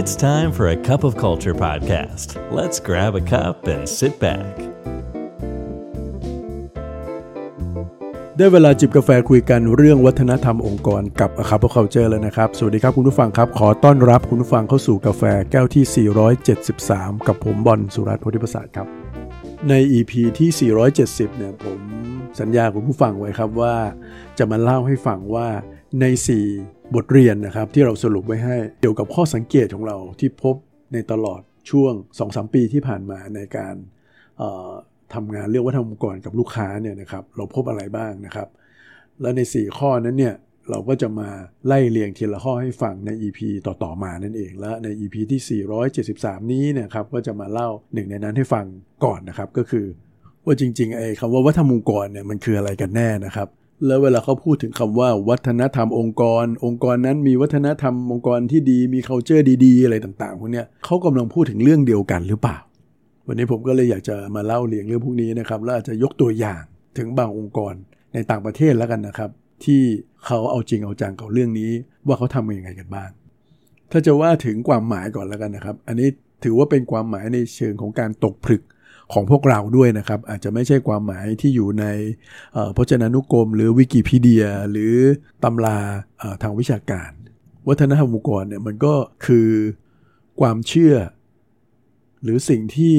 It's time for a cup of culture podcast. Let's grab a cup and sit back. ได้เวลาจิบกาแฟคุยกันเรื่องวัฒนธรรมองค์กรกับ a c u p of Culture แล้วนะครับ สวัสดีครับคุณผู้ฟังครับ ขอต้อนรับคุณผู้ฟังเข้าสู่กาแฟแก้วที่ 473 กับผมบอลสุรัตน์โพธิประสาทครับ ใน EP ที่ 470 เนี่ยผมสัญญาคุณผู้ฟังไว้ครับว่า จะมาเล่าให้ฟังว่าใน 4 บทเรียนนะครับที่เราสรุปไว้ให้เกี่ยวกับข้อสังเกตของเราที่พบในตลอดช่วง 2-3 ปีที่ผ่านมาในการทำงานเรื่องวัฒนธรรมองค์กรกับลูกค้าเนี่ยนะครับเราพบอะไรบ้างนะครับ และใน 4 ข้อนั้นเนี่ยเราก็จะมาไล่เรียงทีละข้อให้ฟังใน EP ต่อๆมานั่นเอง และใน EP ที่ 473 นี้นะครับก็จะมาเล่าหนึ่งในนั้นให้ฟังก่อนนะครับก็คือ ว่าจริงๆไอ้คำว่าวัฒนมองค์กรเนี่ยมันคืออะไรกันแน่นะครับ แล้วเวลาเขาพูดถึงคำว่าวัฒนธรรมองค์กร องค์กรนั้นมีวัฒนธรรมองค์กรที่ดีมี culture ดีๆ อะไรต่างๆพวกเนี้ยเขากำลังพูดถึงเรื่องเดียวกันหรือเปล่า วันนี้ผมก็เลยอยากจะมาเล่าเรียงเรื่องพวกนี้นะครับแล้วอาจจะยกตัวอย่างถึงบางองค์กรในต่างประเทศแล้วกันนะครับ ที่เขาเอาจริงเอาจังกับเรื่องนี้ ว่าเขาทำยังไงกันบ้าง ถ้าจะว่าถึงความหมายก่อนแล้วกันนะครับ อันนี้ถือว่าเป็นความหมายในเชิงของการตกผลึก ของพวกเราด้วยนะครับ อาจจะไม่ใช่ความหมายที่อยู่ในพจนานุกรม หรือวิกิพีเดีย หรือตำราทางวิชาการ วัฒนธรรมองค์กรเนี่ยมันก็คือความเชื่อ หรือสิ่งที่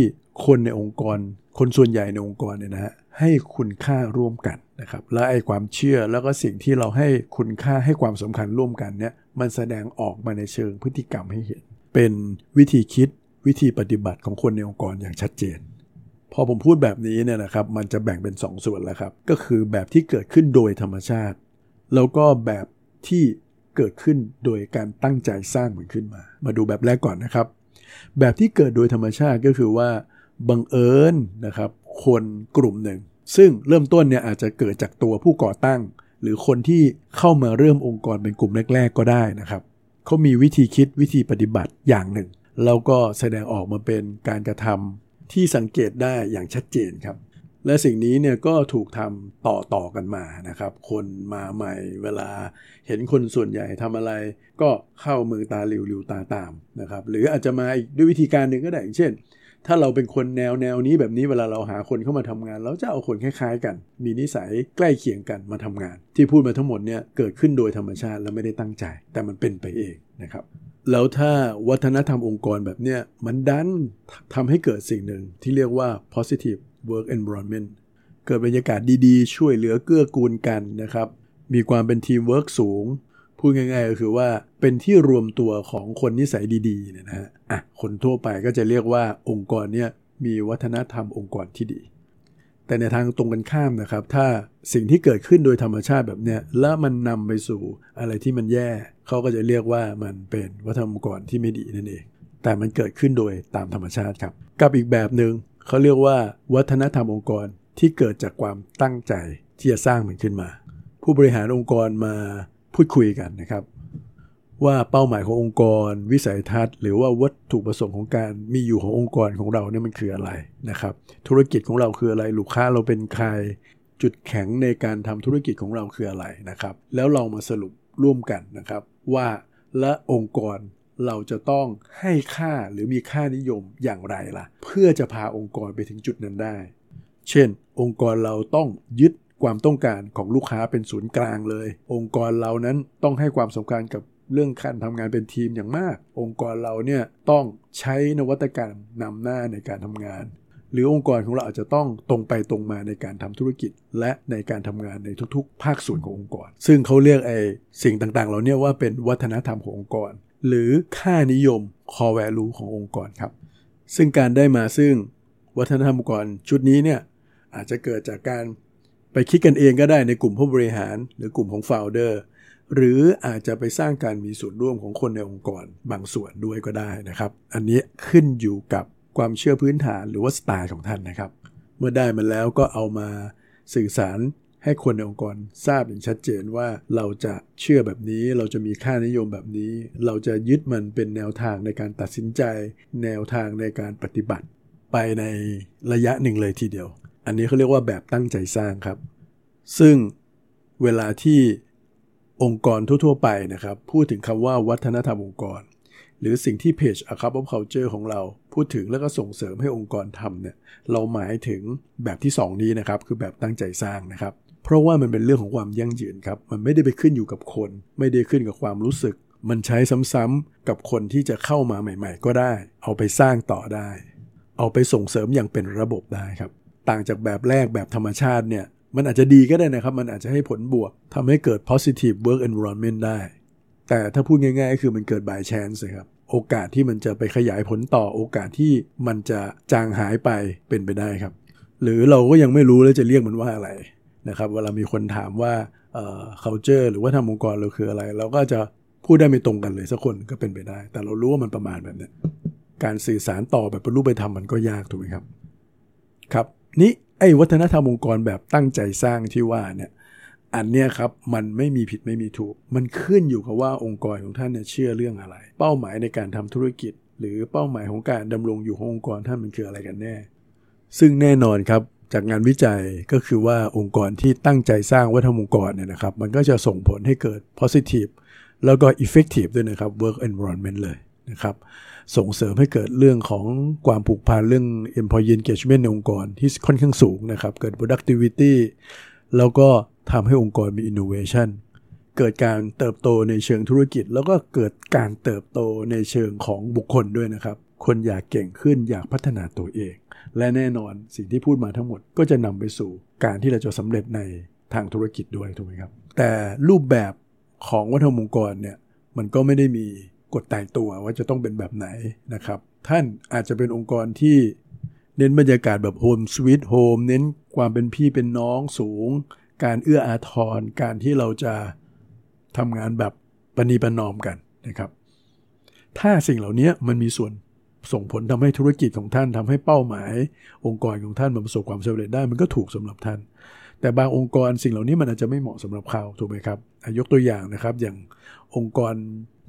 คนในองค์กร คนส่วนใหญ่ในองค์กรเนี่ยนะฮะให้คุณค่าร่วมกันนะครับและไอ้ความเชื่อแล้วก็สิ่งที่เราให้คุณค่าให้ความสำคัญร่วมกันเนี่ยมันแสดงออกมาในเชิงพฤติกรรมให้เห็น เป็นวิธีคิดวิธีปฏิบัติของคนในองค์กรอย่างชัดเจน พอผมพูดแบบนี้เนี่ยนะครับมันจะแบ่งเป็น2ส่วนแล้วครับ ก็คือแบบที่เกิดขึ้นโดยธรรมชาติ แล้วก็แบบที่เกิดขึ้นโดยการตั้งใจสร้างมันขึ้นมา มาดูแบบแรกก่อนนะครับ แบบที่เกิดโดยธรรมชาติก็คือว่าบังเอิญนะครับ คนกลุ่มหนึ่ง ซึ่งเริ่มต้นเนี่ยอาจจะเกิดจากตัวผู้ก่อตั้ง หรือคนที่เข้ามาเริ่มองค์กรเป็นกลุ่มแรก ๆ ก็ได้นะครับเขามีวิธีคิดวิธีปฏิบัติอย่างหนึ่ง แล้วก็แสดงออกมาเป็นการกระทำ ที่สังเกตได้อย่างชัดเจนครับ และสิ่งนี้เนี่ยก็ถูกทำต่อต่อกันมานะครับ คนมาใหม่เวลาเห็นคนส่วนใหญ่ทำอะไร ก็เข้ามือตาหลิวหลิวตาตามนะครับ หรืออาจจะมาอีกด้วยวิธีการหนึ่งก็ได้อย่างเช่น ถ้าเราเป็นคนแนวแนวนี้แบบนี้เวลาเราหาคนเข้ามาทำงาน เราจะเอาคนคล้ายๆ กัน มีนิสัยใกล้เคียงกันมาทำงาน ที่พูดมาทั้งหมดเนี่ยเกิดขึ้นโดยธรรมชาติและไม่ได้ตั้งใจ แต่มันเป็นไปเองนะครับ แล้วถ้าวัฒนธรรมองค์กรแบบเนี้ยมันดันทำให้เกิดสิ่งหนึ่งที่เรียกว่า positive work environment เกิดบรรยากาศดีๆ ช่วยเหลือเกื้อกูลกันนะครับ มีความเป็นทีมเวิร์กสูง พูดง่ายๆ ก็คือว่าเป็นที่รวมตัวของคนนิสัยดีๆเนี่ยนะฮะอะคนทั่วไปก็จะเรียกว่าองค์กรเนี่ยมีวัฒนธรรมองค์กรที่ดี แต่ในทางตรงกันข้ามนะครับ ถ้าสิ่งที่เกิดขึ้นโดยธรรมชาติแบบเนี้ยแล้วมันนำไปสู่อะไรที่มันแย่เขาก็จะเรียกว่ามันเป็นวัฒนธรรมองค์กรที่ไม่ดีนั่นเอง แต่มันเกิดขึ้นโดยตามธรรมชาติครับ กับอีกแบบหนึ่งเขาเรียกว่าวัฒนธรรมองค์กรที่เกิดจากความตั้งใจที่จะสร้างมันขึ้นมา ผู้บริหารองค์กรมาพูดคุยกันนะครับ ว่าเป้าหมายขององค์กร วิสัยทัศน์ หรือว่าวัตถุประสงค์ของการมีอยู่ขององค์กรของเราเนี่ยมันคืออะไรนะครับ ธุรกิจของเราคืออะไรลูกค้าเราเป็นใคร จุดแข็งในการทำธุรกิจของเราคืออะไรนะครับ แล้วลองมาสรุปร่วมกันนะครับ ว่าและองค์กรเราจะต้องให้ค่าหรือมีค่านิยมอย่างไรล่ะ เพื่อจะพาองค์กรไปถึงจุดนั้นได้ เช่น องค์กรเราต้องยึดความต้องการของลูกค้าเป็นศูนย์กลางเลย องค์กรเรานั้นต้องให้ความสำคัญกับ เรื่องการทำงานเป็นทีมอย่างมาก องค์กรเราเนี่ยต้องใช้นวัตกรรมนำหน้าในการทำงาน หรือองค์กรของเราอาจจะต้องตรงไปตรงมาในการทำธุรกิจ และในการทำงานในทุกๆ ภาคส่วนขององค์กร ซึ่งเขาเรียกไอ้สิ่งต่างๆเหล่านี้ว่าเป็นวัฒนธรรมขององค์กร หรือค่านิยม core value ขององค์กรครับ ซึ่งการได้มาซึ่งวัฒนธรรมองค์กรชุดนี้เนี่ยอาจจะเกิดจากการไปคิดกันเองก็ได้ในกลุ่มผู้บริหาร หรือกลุ่มของ founder หรืออาจจะไปสร้างการมีส่วนร่วมของคนในองค์กรบางส่วนด้วยก็ได้นะครับ อันนี้ขึ้นอยู่กับความเชื่อพื้นฐานหรือว่าสไตล์ของท่านนะครับ เมื่อได้มันแล้วก็เอามาสื่อสารให้คนในองค์กรทราบอย่างชัดเจนว่าเราจะเชื่อแบบนี้ เราจะมีค่านิยมแบบนี้ เราจะยึดมันเป็นแนวทางในการตัดสินใจ แนวทางในการปฏิบัติ ไปในระยะหนึ่งเลยทีเดียว อันนี้เขาเรียกว่าแบบตั้งใจสร้างครับ ซึ่งเวลาที่ องค์กรทั่วๆไปนะครับ พูดถึงคำว่าวัฒนธรรมองค์กร หรือสิ่งที่เพจ A Cup of Culture ของเราพูดถึงแล้วก็ส่งเสริมให้องค์กรทำเนี่ยเราหมายถึงแบบที่ 2 นี้นะครับ คือแบบตั้งใจสร้างนะครับ เพราะว่ามันเป็นเรื่องของความยั่งยืนครับ มันไม่ได้ไปขึ้นอยู่กับคน ไม่ได้ขึ้นกับความรู้สึก มันใช้ซ้ำๆกับคนที่จะเข้ามาใหม่ ๆ ก็ได้ เอาไปสร้างต่อได้ เอาไปส่งเสริมอย่างเป็นระบบได้ครับ ต่างจากแบบแรกแบบธรรมชาติเนี่ย มันอาจจะดีก็ได้นะครับ มันอาจจะให้ผลบวกทำให้เกิด positive work environment ได้ แต่ถ้าพูดง่ายๆก็คือมันเกิด by chance ครับโอกาสที่มันจะไปขยายผลต่อโอกาสที่มันจะจางหายไปเป็นไปได้ครับ หรือเราก็ยังไม่รู้แล้วจะเรียกมันว่าอะไรนะครับเวลามีคนถามว่าเอ่อ culture หรือว่าทำองค์กรเราคืออะไร เราก็จะพูดได้ไม่ตรงกันเลยสักคนก็เป็นไปได้ แต่เรารู้ว่ามันประมาณแบบนี้การสื่อสารต่อแบบเป็นรูปไปทำมันก็ยากถูกไหมครับ ครับ นี่ ไอ้วัฒนธรรมองค์กรแบบตั้งใจสร้างที่ว่าเนี่ยอันเนี้ยครับมันไม่มีผิดไม่มีถูก มันขึ้นอยู่กับว่าองค์กรของท่านเนี่ยเชื่อเรื่องอะไร เป้าหมายในการทำธุรกิจ หรือเป้าหมายของการดำรงอยู่ขององค์กรท่านมันคืออะไรกันแน่ ซึ่งแน่นอนครับจากงานวิจัยก็คือว่าองค์กรที่ตั้งใจสร้างวัฒนธรรมองค์กรเนี่ยนะครับ มันก็จะส่งผลให้เกิด positive แล้วก็ effective ด้วยนะครับ work environment เลย นะครับส่งเสริมให้เกิดเรื่องของความผูกพันเรื่อง employee engagement ในองค์กรที่ค่อนข้างสูงนะครับ เกิด productivity แล้วก็ทำให้องค์กรมี innovation เกิดการเติบโตในเชิงธุรกิจ แล้วก็เกิดการเติบโตในเชิงของบุคคลด้วยนะครับ คนอยากเก่งขึ้นอยากพัฒนาตัวเอง และแน่นอนสิ่งที่พูดมาทั้งหมดก็จะนำไปสู่การที่เราจะสำเร็จในทางธุรกิจด้วยถูกไหมครับ แต่รูปแบบของวัฒนธรรมองค์กรเนี่ยมันก็ไม่ได้มี กฎตายตัวว่าจะต้องเป็นแบบไหนนะครับ ท่านอาจจะเป็นองค์กรที่เน้นบรรยากาศแบบโฮมสวีทโฮมเน้นความเป็นพี่เป็นน้องสูง การเอื้ออาทร การที่เราจะทำงานแบบปณีประนอมกันนะครับ ถ้าสิ่งเหล่านี้มันมีส่วนส่งผลทำให้ธุรกิจของท่านทำให้เป้าหมาย องค์กรของท่านมันประสบความสำเร็จได้มันก็ถูกสำหรับท่าน แต่บางองค์กรสิ่งเหล่านี้มันอาจจะไม่เหมาะสำหรับเขาถูกไหมครับยกตัวอย่างนะครับ อย่างองค์กร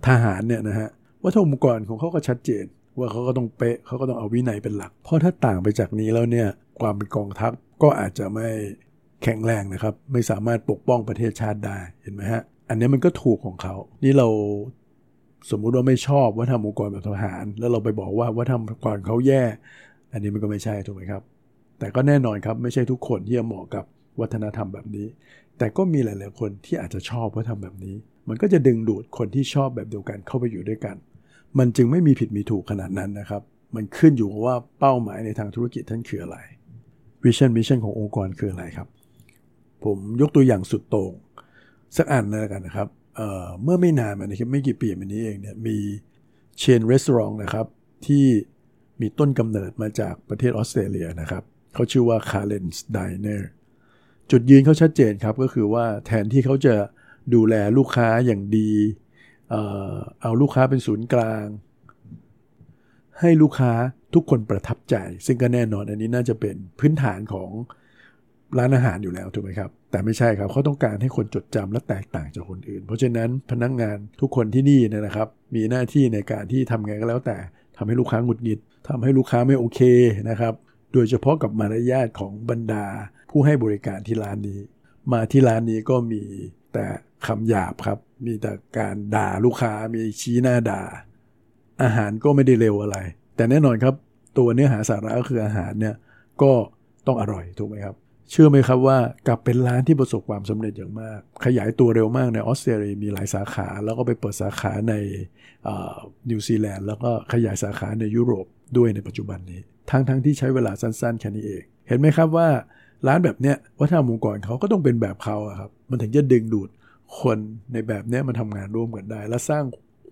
ทหารเนี่ยนะฮะวัฒนองค์กรของเขาก็ชัดเจน ว่าเขาก็ต้องเป๊ะเขาก็ต้องเอาวินัยเป็นหลัก เพราะถ้าต่างไปจากนี้แล้วเนี่ยความเป็นกองทัพก็อาจจะไม่แข็งแรงนะครับ ไม่สามารถปกป้องประเทศชาติได้เห็นไหมฮะอันนี้มันก็ถูกของเขา นี่เราสมมุติว่าไม่ชอบว่าทำองค์กรแบบทหาร แล้วเราไปบอกว่าว่าทำองค์กรเขาแย่ อันนี้มันก็ไม่ใช่ถูกไหมครับ แต่ก็แน่นอนครับไม่ใช่ทุกคนที่จะเหมาะกับวัฒนธรรมแบบนี้ แต่ก็มีหลาย ๆ คนที่อาจจะชอบว่าทำแบบนี้ มันก็จะดึงดูดคนที่ชอบแบบเดียวกันเข้าไปอยู่ด้วยกัน มันจึงไม่มีผิดมีถูกขนาดนั้นนะครับ มันขึ้นอยู่กับว่าเป้าหมายในทางธุรกิจท่านคืออะไรvision mission ขององค์กรคืออะไรครับ ผมยกตัวอย่างสุดโต่งสักอันนะกันนะครับเเมื่อไม่นานมานะครับไม่กี่ปีมานี้เองเนี่ยมีเชนรีสอร์ทนะครับที่มีต้นกำเนิดมาจากประเทศออสเตรเลียนะครับเขาชื่อว่า c a r l e n s Diner จุดยืนเขาชัดเจนครับก็คือว่าแทนที่เขาจะ ดูแลลูกค้าอย่างดีเอาลูกค้าเป็นศูนย์กลาง ให้ลูกค้าทุกคนประทับใจ ซึ่งก็แน่นอนอันนี้น่าจะเป็นพื้นฐานของร้านอาหารอยู่แล้วถูกไหมครับ แต่ไม่ใช่ครับเขาต้องการให้คนจดจำและแตกต่างจากคนอื่น เพราะฉะนั้นพนักงงานทุกคนที่นี่นยนะครับ มีหน้าที่ในการที่ทำไงก็แล้วแต่ทำให้ลูกค้าหงุดหงิดทำให้ลูกค้าไม่โอเคนะครับ โดยเฉพาะกับมารยาทของบรรดา ผู้ให้บริการที่ร้านนี้ มาที่ร้านนี้ก็มีแต่ คำหยาบครับ มีแต่การด่าลูกค้ามีชี้หน้าด่า อาหารก็ไม่ได้เร็วอะไร แต่แน่นอนครับ ตัวเนื้อหาสาระก็คืออาหารเนี่ยก็ต้องอร่อยถูกไหมครับ เชื่อไหมครับว่ากลับเป็นร้านที่ประสบความสำเร็จอย่างมาก ขยายตัวเร็วมากในออสเตรเลียมีหลายสาขา แล้วก็ไปเปิดสาขาในนิวซีแลนด์แล้วก็ขยายสาขาในยุโรปด้วยในปัจจุบันนี้ ทั้งทั้งที่ใช้เวลาสั้นๆแค่นี้เอง เห็นไหมครับว่าร้านแบบเนี้ยวัฒนธรรมองค์กรเขาก็ต้องเป็นแบบเขาครับ มันถึงจะดึงดูด คนในแบบนี้ยมาทำงานร่วมกันได้ และสร้าง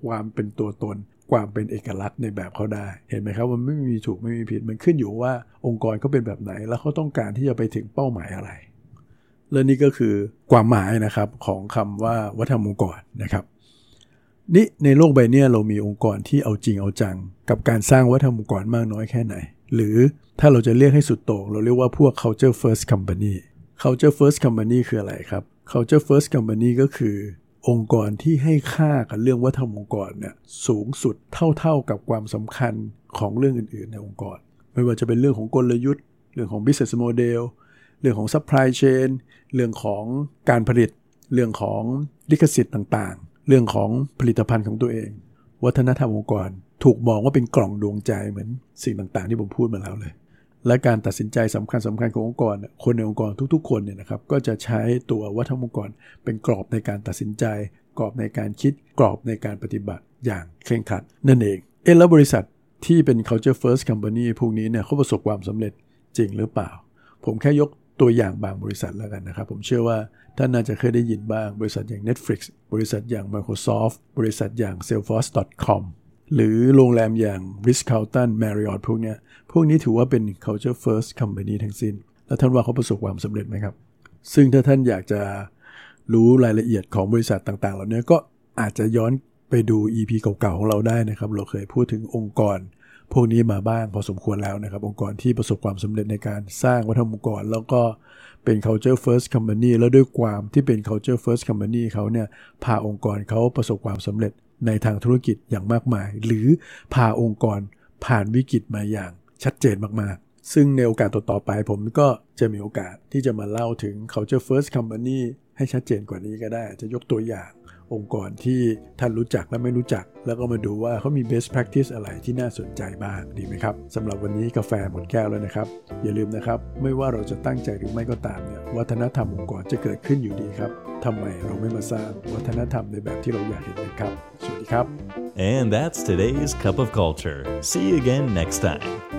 ความเป็นตัวตน ความเป็นเอกลักษณ์ในแบบเขาได้ เห็นไหมครับมันไม่มีถูกไม่มีผิดมันขึ้นอยู่ว่าองค์กรเขาเป็นแบบไหน แล้วเขาต้องการที่จะไปถึงเป้าหมายอะไรและนี่ก็คือความหมายนะครับของคำว่าวัฒนธรรมองค์กรนะครับนี่ในโลกใบนี้เรามีองค์กรที่เอาจริงเอาจัง กับการสร้างวัฒนธรรมองค์กรมากน้อยแค่ไหน หรือถ้าเราจะเรียกให้สุดโต่งเราเรียกว่าพวก culture first company culture first company คืออะไรครับ culture first company ก็คือ องค์กรที่ให้ค่ากับเรื่องวัฒนธรรมองค์กรเนี่ยสูงสุดเท่าๆกับความสำคัญของเรื่องอื่นๆในองค์กร ไม่ว่าจะเป็นเรื่องของกลยุทธ์ เรื่องของ business model เรื่องของ supply chain เรื่องของการผลิต เรื่องของลิขสิทธิ์ต่างๆ เรื่องของผลิตภัณฑ์ของตัวเอง วัฒนธรรมองค์กร ถูกมองว่าเป็นกล่องดวงใจเหมือนสิ่งต่างๆ ที่ผมพูดมาแล้วเลย และการตัดสินใจสำคัญสำคัญขององค์กร คนในองค์กรทุกๆ คนเนี่ยนะครับก็จะใช้ตัววัฒนองค์กร เป็นกรอบในการตัดสินใจ กรอบในการคิดกรอบในการปฏิบัติอย่างเคร่งครัด นั่นเองเอแล้วบริษัทที่เป็น culture first company พวกนี้เนี่ยเขาประสบความสำเร็จจริงหรือเปล่า ผมแค่ยกตัวอย่างบางบริษัทแล้วกันนะครับ ผมเชื่อว่าท่านน่าจะเคยได้ยินบ้าง บริษัทอย่าง Netflix บริษัทอย่าง Microsoft บริษัทอย่าง Salesforce.com หรือโรงแรมอย่าง Ritz-Carlton Marriott พวกนี้พวกนี้ถือว่าเป็น culture first company ทั้งสิ้น แล้วท่านว่าเขาประสบความสำเร็จไหมครับ ซึ่งถ้าท่านอยากจะรู้รายละเอียดของบริษัทต่างๆ เหล่านี้ก็อาจจะย้อนไปดู EP เก่าๆ ของเราได้นะครับ เราเคยพูดถึงองค์กร พวกนี้มาบ้างพอสมควรแล้วนะครับ องค์กรที่ประสบความสำเร็จในการสร้างวัฒนธรรมองค์กร แล้วก็เป็น culture first company แล้วด้วยความที่เป็น culture first company เขาเนี่ยพาองค์กรเขาประสบความสำเร็จ ในทางธุรกิจอย่างมากมาย หรือพาองค์กรผ่านวิกฤตมาอย่างชัดเจนมากๆ ซึ่งในโอกาสต่อๆไปผมก็จะมีโอกาสที่จะมาเล่าถึง culture first company ให้ชัดเจนกว่านี้ก็ได้ จะยกตัวอย่าง องค์กรที่ท่านรู้จักและไม่รู้จัก แล้วก็มาดูว่าเขามี best practice อะไรที่น่าสนใจบ้างดีไหมครับสำหรับวันนี้กาแฟหมดแก้วแล้วนะครับ อย่าลืมนะครับ ไม่ว่าเราจะตั้งใจหรือไม่ก็ตามเนี่ยวัฒนธรรมองค์กรจะเกิดขึ้นอยู่ดีครับทำไมเราไม่มาสร้างวัฒนธรรมในแบบที่เราอยากเห็นกันครับสวัสดีครับ And that's today's Cup of Culture. See you again next time.